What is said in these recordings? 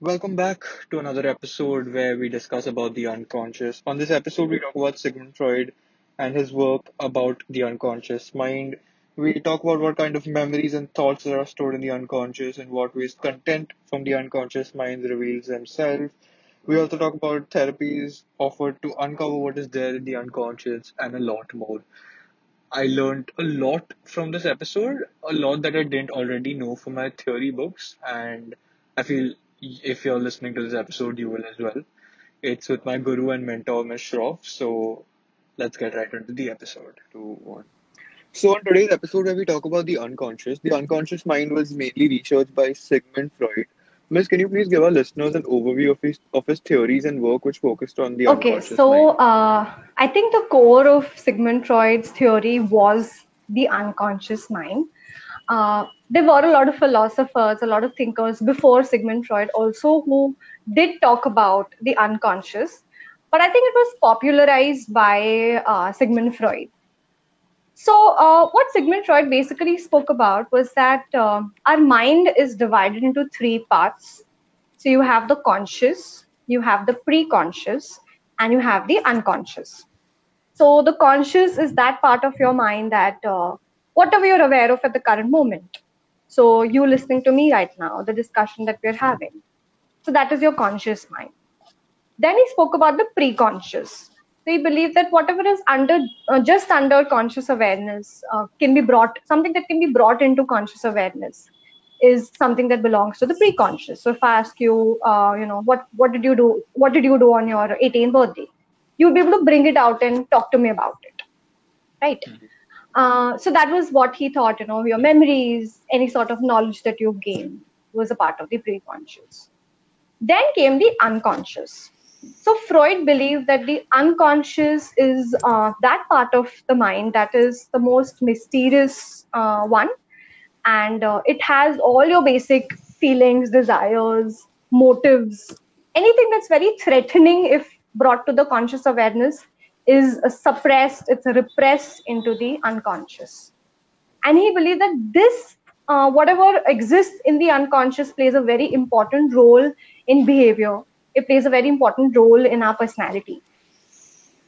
Welcome back to another episode where we discuss about the unconscious. On this episode, we talk about Sigmund Freud and his work about the unconscious mind. We talk about what kind of memories and thoughts that are stored in the unconscious and what ways content from the unconscious mind reveals themselves. We also talk about therapies offered to uncover what is there in the unconscious and a lot more. I learned a lot from this episode, a lot that I didn't already know from my theory books, and I feel if you're listening to this episode, you will as well. It's with my guru and mentor, Ms. Shroff. So let's get right into the episode. Two, one. So on today's episode, where we talk about the unconscious, the unconscious mind was mainly researched by Sigmund Freud. Miss, can you please give our listeners an overview of his of his theories and work, which focused on the Okay, unconscious so mind? uh, I think the core of Sigmund Freud's theory was the unconscious mind. Uh, there were a lot of philosophers, a lot of thinkers before Sigmund Freud also who did talk about the unconscious, but I think it was popularized by uh, Sigmund Freud. So, uh, what Sigmund Freud basically spoke about was that uh, our mind is divided into three parts. So, you have the conscious, you have the pre-conscious, and you have the unconscious. So, the conscious is that part of your mind that uh, whatever you're aware of at the current moment. So, you listening to me right now, the discussion that we're having. So, that is your conscious mind. Then he spoke about the pre-conscious. So he believed that whatever is under, uh, just under conscious awareness, uh, can be brought something that can be brought into conscious awareness is something that belongs to the pre-conscious. So if I ask you, uh, you know, what what did you do? What did you do on your 18th birthday? You'd be able to bring it out and talk to me about it, right? Uh, so that was what he thought. You know, your memories, any sort of knowledge that you gain, was a part of the pre-conscious. Then came the unconscious. So Freud believed that the unconscious is uh, that part of the mind that is the most mysterious uh, one, and uh, it has all your basic feelings, desires, motives, anything that's very threatening if brought to the conscious awareness is suppressed, it's repressed into the unconscious. And he believed that this, uh, whatever exists in the unconscious, plays a very important role in behavior. It plays a very important role in our personality.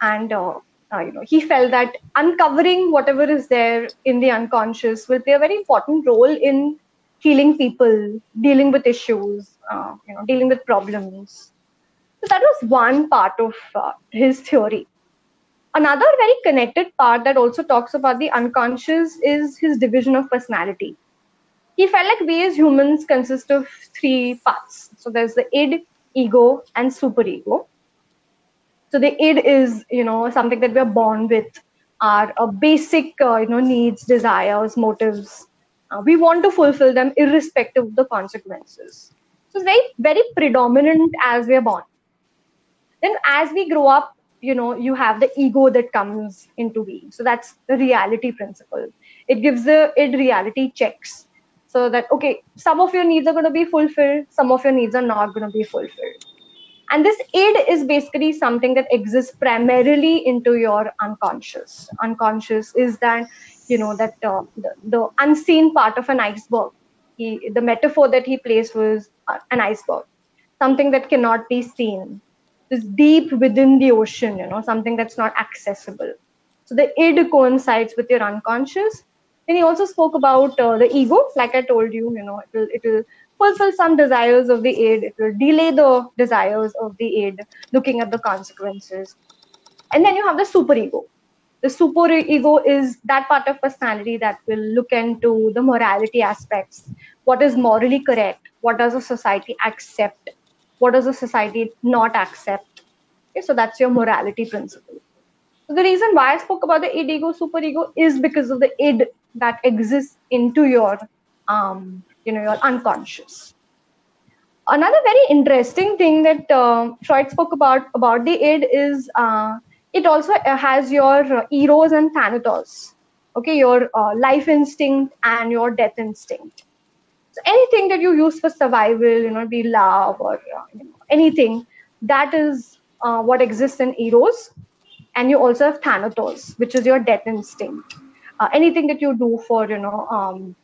And uh, uh, you know, he felt that uncovering whatever is there in the unconscious will play a very important role in healing people, dealing with issues, uh, you know, dealing with problems. So that was one part of uh, his theory. Another very connected part that also talks about the unconscious is his division of personality. He felt like we as humans consist of three parts. So there's the id, ego, and superego. So the id is, you know, something that we're born with, our uh, basic, uh, you know, needs, desires, motives. Uh, we want to fulfill them irrespective of the consequences. So it's very, very predominant as we're born. Then as we grow up, you know, you have the ego that comes into being. So that's the reality principle. It gives the id reality checks. So that okay, some of your needs are going to be fulfilled, some of your needs are not going to be fulfilled and this id is basically something that exists primarily into your unconscious unconscious is that you know that uh, the, the unseen part of an iceberg he, the metaphor that he placed was uh, an iceberg something that cannot be seen is deep within the ocean you know something that's not accessible. So the id coincides with your unconscious. And he also spoke about uh, the ego. Like i told you you know it will it will fulfill some desires of the id. It will delay the desires of the id looking at the consequences. And then you have the superego the superego is that part of personality that will look into the morality aspects. What is morally correct? What does a society accept what does a society not accept? Okay, so that's your morality principle. So the reason why i spoke about the id ego superego is because of the id that exists into your um, you know your unconscious. Another very interesting thing that uh, freud spoke about about the id is uh, it also has your uh, eros and thanatos. Okay your uh, life instinct and your death instinct anything that you use for survival you know be love or uh, you know, anything that is uh, what exists in eros and you also have thanatos which is your death instinct uh, anything that you do for you know um,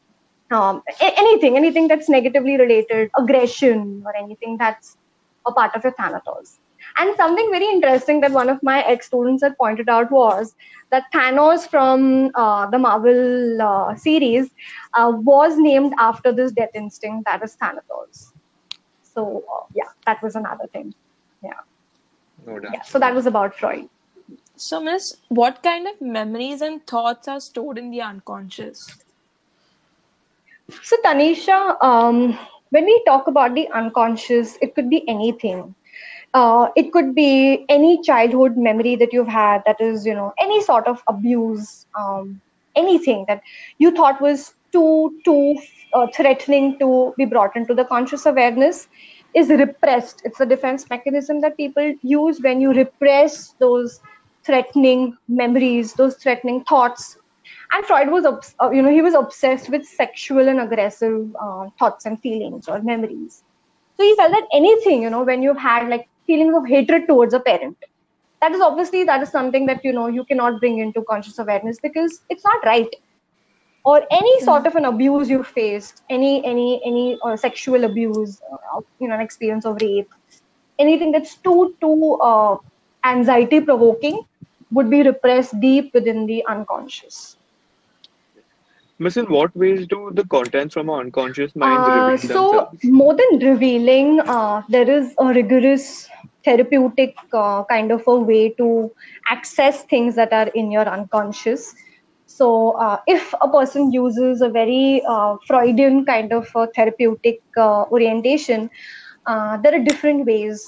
um, anything, anything that's negatively related, aggression or anything that's a part of your Thanatos. And something very interesting that one of my ex students had pointed out was that Thanos from uh, the Marvel uh, series uh, was named after this death instinct that is Thanatos. So, uh, yeah, that was another thing. Yeah. No doubt. Yeah. So, that was about Freud. So, Miss, what kind of memories and thoughts are stored in the unconscious? So, Tanisha, um, when we talk about the unconscious, it could be anything. Uh, it could be any childhood memory that you've had that is, you know, any sort of abuse, um, anything that you thought was too, too uh, threatening to be brought into the conscious awareness is repressed. It's a defense mechanism that people use when you repress those threatening memories, those threatening thoughts and freud was uh, you know he was obsessed with sexual and aggressive uh, thoughts and feelings or memories so he felt that anything you know when you've had like feelings of hatred towards a parent. That is obviously that is something that you know you cannot bring into conscious awareness because it's not right. Or any hmm. sort of an abuse you faced any any any uh, sexual abuse uh, you know an experience of rape anything that's too too uh, anxiety provoking would be repressed deep within the unconscious Miss, in what ways do the contents from our unconscious mind uh, reveal so themselves? more than revealing uh, there is a rigorous therapeutic uh, kind of a way to access things that are in your unconscious so uh, if a person uses a very uh, freudian kind of a therapeutic uh, orientation there are different ways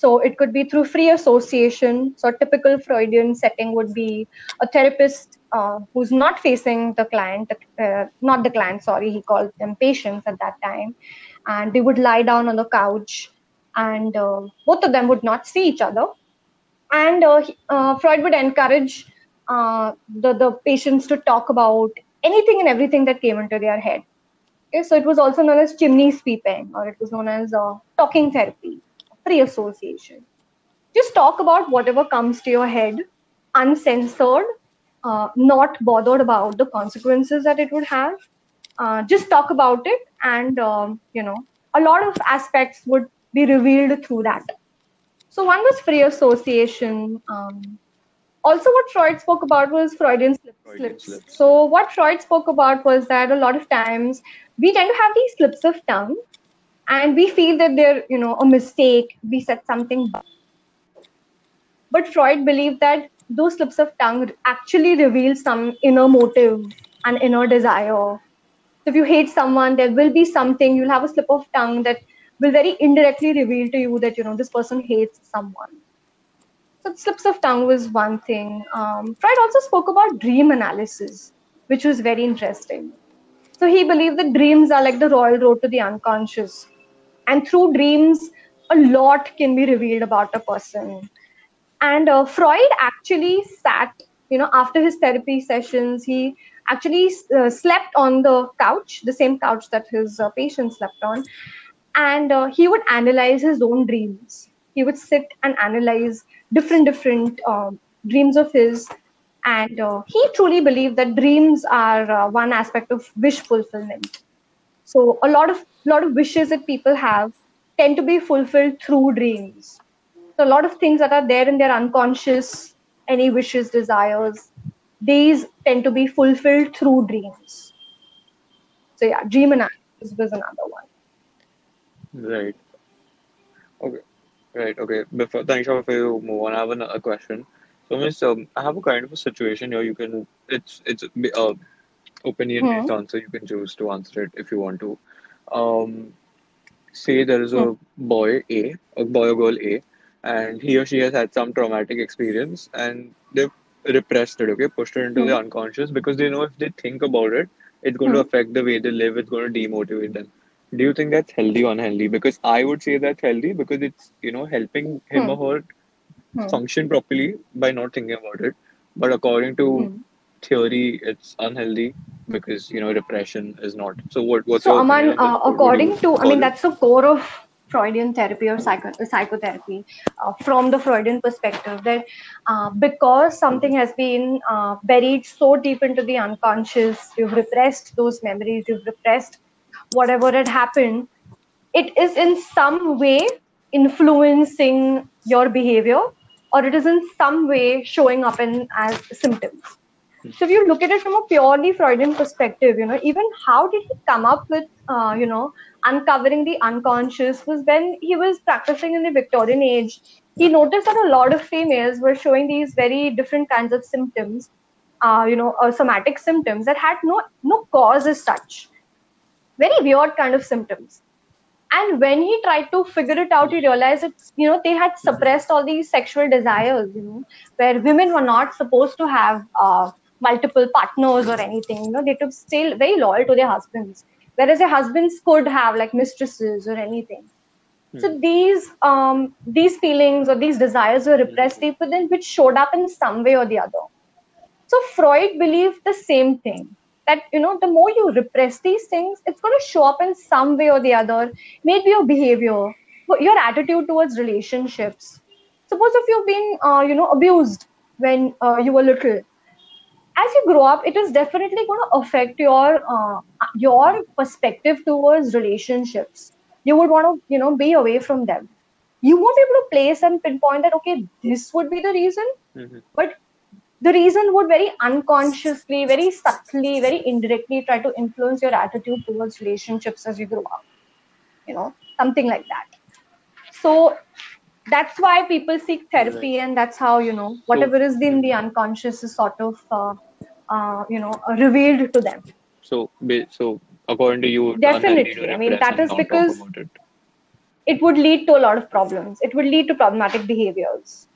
so it could be through free association. So a typical Freudian setting would be a therapist uh, who's not facing the client, uh, not the client, sorry, he called them patients at that time. And they would lie down on the couch and uh, both of them would not see each other. And uh, uh, Freud would encourage uh, the, the patients to talk about anything and everything that came into their head. Okay, so it was also known as chimney sweeping or it was known as talking therapy free association. Just talk about whatever comes to your head, uncensored, uh, not bothered about the consequences that it would have. Uh, just talk about it, and um, you know, a lot of aspects would be revealed through that. So one was free association. Um, also, what Freud spoke about was Freudian slips. Freudian slips. So what Freud spoke about was that a lot of times we tend to have these slips of tongue and we feel that they're you know a mistake we said something but freud believed that those slips of tongue actually reveal some inner motive and inner desire. So if you hate someone there will be something you'll have a slip of tongue that will very indirectly reveal to you that you know this person hates someone. So slips of tongue was one thing. Um, freud also spoke about dream analysis which was very interesting. So he believed that dreams are like the royal road to the unconscious. And through dreams a lot can be revealed about a person and uh, freud actually sat you know after his therapy sessions he actually uh, slept on the couch the same couch that his uh, patient slept on. And uh, he would analyze his own dreams. He would sit and analyze different different um, dreams of his. And uh, he truly believed that dreams are uh, one aspect of wish fulfillment. So a lot of lot of wishes that people have tend to be fulfilled through dreams. So a lot of things that are there in their unconscious, any wishes, desires, these tend to be fulfilled through dreams. So yeah, dream analysis was another one. Right. Okay. Right. Okay. Before thanks before you move on, I have another question. So, Miss, um, I have a kind of a situation here. You can it's it's uh, opinion based Hmm. answer. You can choose to answer it if you want to. Um, say there is a boy A, a boy or girl A, and he or she has had some traumatic experience, and they've repressed it. Okay, pushed it into the Hmm. unconscious because they know if they think about it, it's going to Hmm. affect the way they live. It's going to demotivate them. Do you think that's healthy or unhealthy? Because I would say that's healthy because it's you know helping him Hmm. or her Hmm. function properly by not thinking about it. But according to theory, it's unhealthy because you know repression is not. So what? What's So Aman, uh, this? What would according to, I mean, it? that's the core of Freudian therapy or psycho- psychotherapy uh, from the Freudian perspective that uh, because something has been uh, buried so deep into the unconscious, you've repressed those memories, you've repressed whatever had happened, it is in some way influencing your behavior or it is in some way showing up in as symptoms. So if you look at it from a purely Freudian perspective, you know, even how did he come up with, uh, you know, uncovering the unconscious was when he was practicing in the Victorian age. He noticed that a lot of females were showing these very different kinds of symptoms, uh, you know, uh, somatic symptoms that had no no cause as such. Very weird kind of symptoms. And when he tried to figure it out, he realized that you know they had suppressed all these sexual desires, you know, where women were not supposed to have uh, multiple partners or anything. You know, they to still very loyal to their husbands whereas their husbands could have like mistresses or anything. So Hmm. these um, these feelings or these desires were repressed deep within, which showed up in some way or the other. So Freud believed the same thing that you know the more you repress these things, it's going to show up in some way or the other. Maybe your behavior, your attitude towards relationships. Suppose if you've been uh, you know abused when uh, you were little, as you grow up, it is definitely going to affect your uh, your perspective towards relationships. You would want to, you know, be away from them. You won't be able to place and pinpoint that. Okay, this would be the reason, Mhm. but the reason would very unconsciously, very subtly, very indirectly try to influence your attitude towards relationships as you grow up. You know, something like that. So that's why people seek therapy, and that's how you know whatever is in the unconscious is sort of uh, uh, you know revealed to them. So, so according to you, Definitely. to I mean, repress that and is not talk because- it. It would lead to a lot of problems. It would lead to problematic behaviors.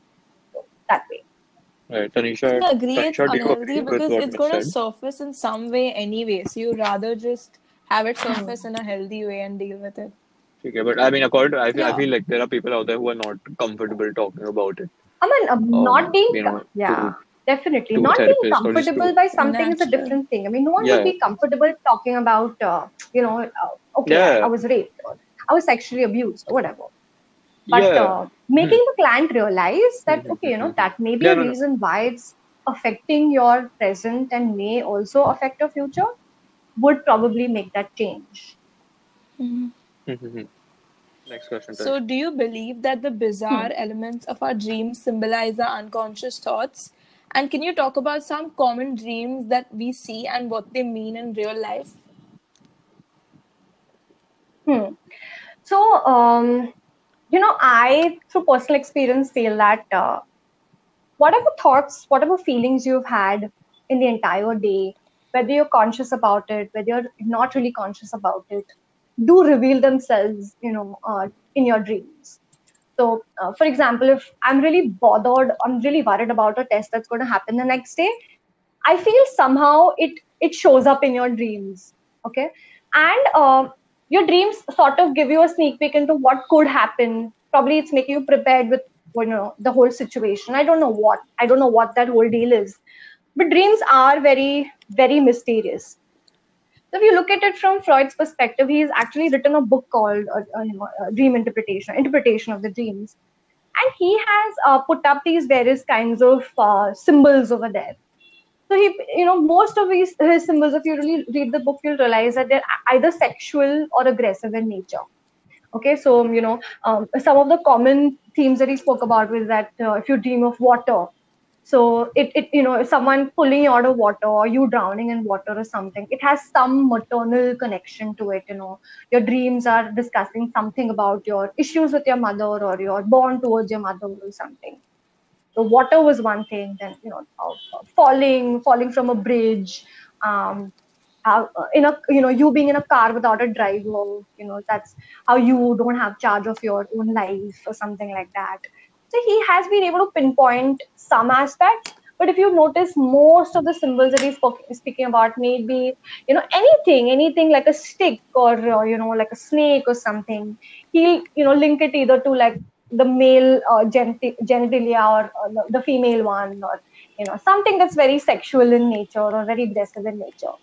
So, that way. Right, Tanisha. I agree it's Tanisha, do you unhealthy agree because it's going to surface in some way anyway. So you rather just have it surface in a healthy way and deal with it. Okay, but I mean, according to I feel, I feel like there are people out there who are not comfortable talking about it. I mean, uh, not being, Um, you know, yeah, to- definitely. to Not being therapists or just comfortable by something is a different thing. I mean, no one Yeah. would be comfortable talking about, uh, you know, uh, okay, Yeah. I was raped or I was sexually abused or whatever. But yeah. uh, making the client realize that, Mhm, okay, you know, mhm. that may be Yeah, a no, no. reason why it's affecting your present and may also affect your future would probably make that change. Mhm. Next question. So, do you believe that the bizarre elements of our dreams symbolize our unconscious thoughts? And can you talk about some common dreams that we see and what they mean in real life? Hmm. So, um, you know, I, through personal experience, feel that uh, whatever thoughts, whatever feelings you've had in the entire day, whether you're conscious about it, whether you're not really conscious about it, do reveal themselves, you know, uh, in your dreams. So, uh, for example, if I'm really bothered, I'm really worried about a test that's going to happen the next day, I feel somehow it it shows up in your dreams. Okay, and uh, your dreams sort of give you a sneak peek into what could happen. Probably it's making you prepared with you know the whole situation. I don't know what I don't know what that whole deal is, but dreams are very very mysterious. So if you look at it from Freud's perspective, he's actually written a book called uh, uh, uh, Dream Interpretation, Interpretation of the Dreams, and he has uh, put up these various kinds of uh, symbols over there. So he, you know, most of his, his symbols, if you really read the book, you'll realize that they're either sexual or aggressive in nature. Okay, so you know, um, some of the common themes that he spoke about was that uh, if you dream of water, so it, it you know, someone pulling you out of water or you drowning in water or something, it has some maternal connection to it. You know, your dreams are discussing something about your issues with your mother or your bond towards your mother or something the water was one thing then you know uh, falling falling from a bridge um how, uh, in a you know you being in a car without a driver you know that's how you don't have charge of your own life or something like that he has been able to pinpoint some aspects but if you notice most of the symbols that he's speaking about may be you know anything anything like a stick or uh, you know like a snake or something. He'll you know link it either to like the male uh, genitalia or, or the, the female one or you know something that's very sexual in nature or very aggressive in nature.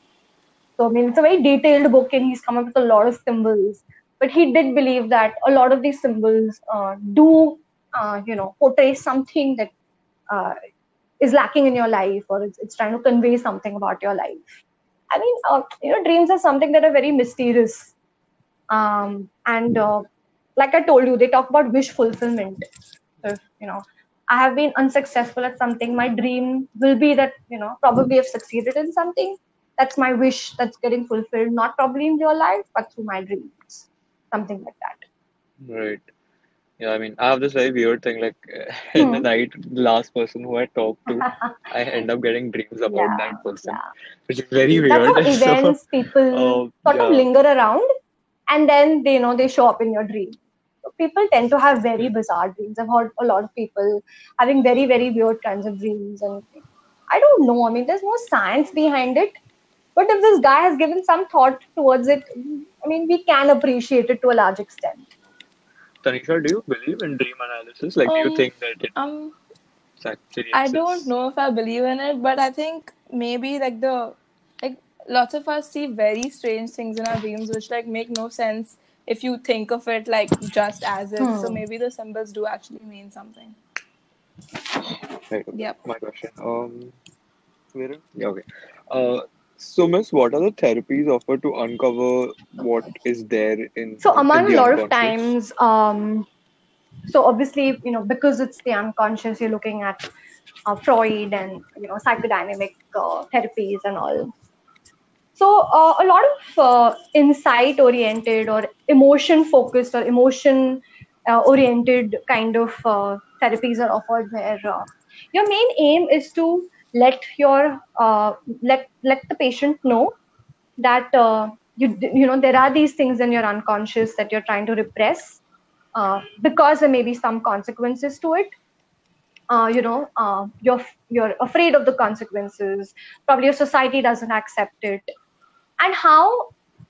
So i mean it's a very detailed book and he's come up with a lot of symbols. But he did believe that a lot of these symbols uh, do, uh, you know, portray something that uh, is lacking in your life or it's, it's trying to convey something about your life. I mean, uh, you know, dreams are something that are very mysterious. Um, and uh, like I told you, they talk about wish fulfillment. If, you know, I have been unsuccessful at something, my dream will be that, you know, probably i've succeeded in something. That's my wish that's getting fulfilled, not probably in real life, but through my dreams. Something like that. Right. Yeah, I mean, I have this very weird thing. Like in the Hmm. night, the last person who I talked to, I end up getting dreams about yeah, that person, yeah. which is very weird. That's how weird. So, events people uh, sort of linger around and then they you know they show up in your dream. So people tend to have very bizarre dreams. I've heard a lot of people having very, very weird kinds of dreams and I don't know. I mean there's no science behind it. But if this guy has given some thought towards it, I mean we can appreciate it to a large extent. Tanisha, do you believe in dream analysis? Like, do you Um, think that it um, actually I don't know if I believe in it, but I think maybe like the like lots of us see very strange things in our dreams which like make no sense if you think of it like just as is. So Hmm. maybe the symbols do actually mean something. Right. Yep. My question. Um, where? Yeah. Okay. Uh, so, Miss, what are the therapies offered to uncover what is there in So Aman, a lot of times, um, so obviously, you know, because it's the unconscious, you're looking at uh, Freud and you know psychodynamic uh, therapies and all. So uh, a lot of uh, insight-oriented or emotion-focused or emotion-oriented kind of uh, therapies are offered, where uh, your main aim is to let your uh, let let the patient know that uh, you you know there are these things in your unconscious that you're trying to repress uh, because there may be some consequences to it. Uh, you know uh, you're you're afraid of the consequences. Probably your society doesn't accept it. And how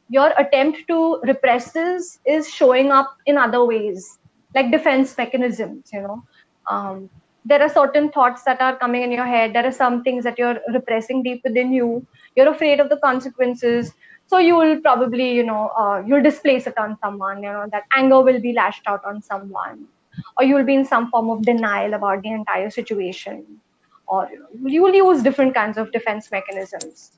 your attempt to repress this is showing up in other ways like defense mechanisms you know. Um, there are certain thoughts that are coming in your head. There are some things that you're repressing deep within you. You're afraid of the consequences. So you will probably you know uh, you'll displace it on someone you know that anger will be lashed out on someone. Or you will be in some form of denial about the entire situation. Or you will use different kinds of defense mechanisms.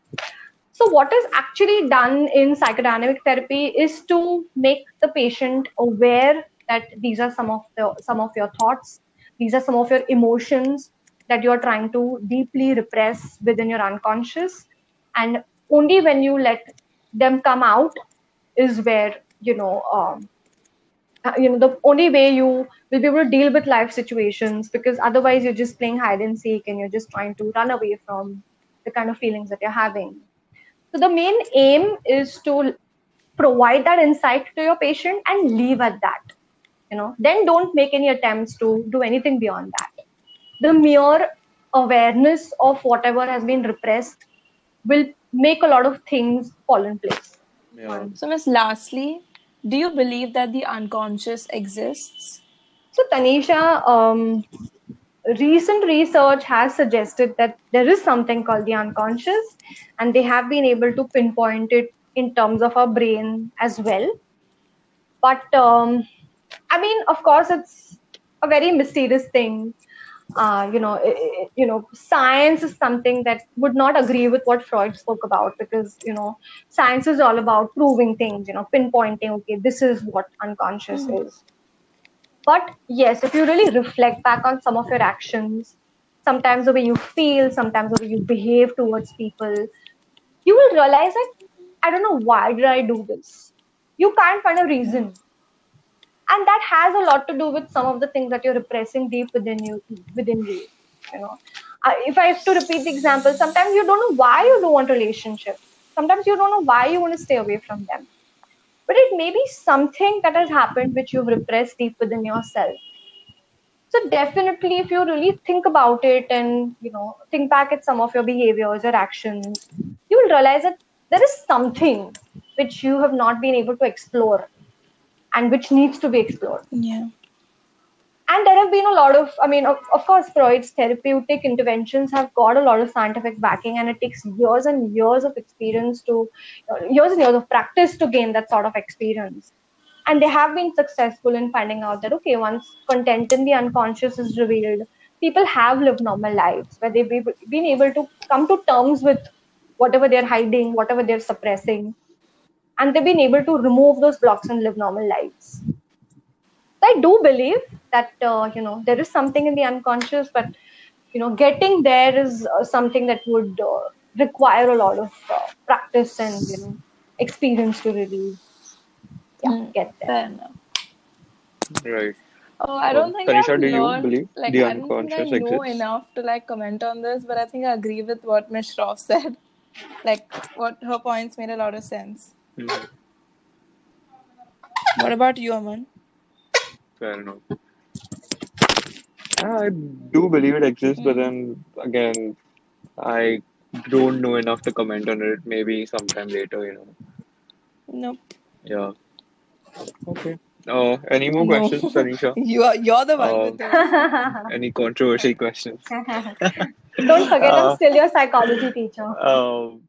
So what is actually done in psychodynamic therapy is to make the patient aware that these are some of the some of your thoughts these are some of your emotions that you're trying to deeply repress within your unconscious. And only when you let them come out is where you know um, uh, you know the only way you will be able to deal with life situations because otherwise you're just playing hide and seek and you're just trying to run away from the kind of feelings that you're having. So the main aim is to provide that insight to your patient and leave at that you know then don't make any attempts to do anything beyond that the mere awareness of whatever has been repressed will make a lot of things fall in place Yeah. So, Miss, lastly, do you believe that the unconscious exists? So, Tanisha, um, recent research has suggested that there is something called the unconscious, and they have been able to pinpoint it in terms of our brain as well. But um, I mean, of course, it's a very mysterious thing. Uh, you know, i- i- you know, science is something that would not agree with what Freud spoke about because you know, science is all about proving things. You know, pinpointing. Okay, this is what unconscious is. But yes, if you really reflect back on some of your actions, sometimes the way you feel, sometimes the way you behave towards people, you will realize that I don't know why did I do this. You can't find a reason, and that has a lot to do with some of the things that you're repressing deep within you. Within you, you know. If I have to repeat the example, sometimes you don't know why you don't want relationships Sometimes you don't know why you want to stay away from them but it may be something that has happened which you've repressed deep within yourself so definitely if you really think about it and you know think back at some of your behaviors or actions you will realize that there is something which you have not been able to explore and which needs to be explored. Yeah. and there have been a lot of i mean of, of course freud's therapeutic interventions have got a lot of scientific backing and it takes years and years of experience to years and years of practice to gain that sort of experience. And they have been successful in finding out that okay once content in the unconscious is revealed people have lived normal lives where they've been able to come to terms with whatever they're hiding whatever they're suppressing and they've been able to remove those blocks and live normal lives i do believe that uh, you know there is something in the unconscious but you know getting there is uh, something that would uh, require a lot of uh, practice and you know experience to really yeah, Mm, get there. Fair enough. Right. Oh, I don't think Tanisha, I've do you learned, believe like, the I don't think I unconscious know exists? enough to like comment on this, but I think I agree with what Ms. Shroff said. Like, what her points made a lot of sense. Mhm. What about you, Aman? Fair enough. I do believe it exists, but Hmm. then again, I don't know enough to comment on it. Maybe sometime later, you know. Nope. Yeah. Okay. Uh, any more No. questions, Tanisha? You are you're the one Um, with those. Any controversial questions? Don't forget, I'm Uh, still your psychology teacher. um,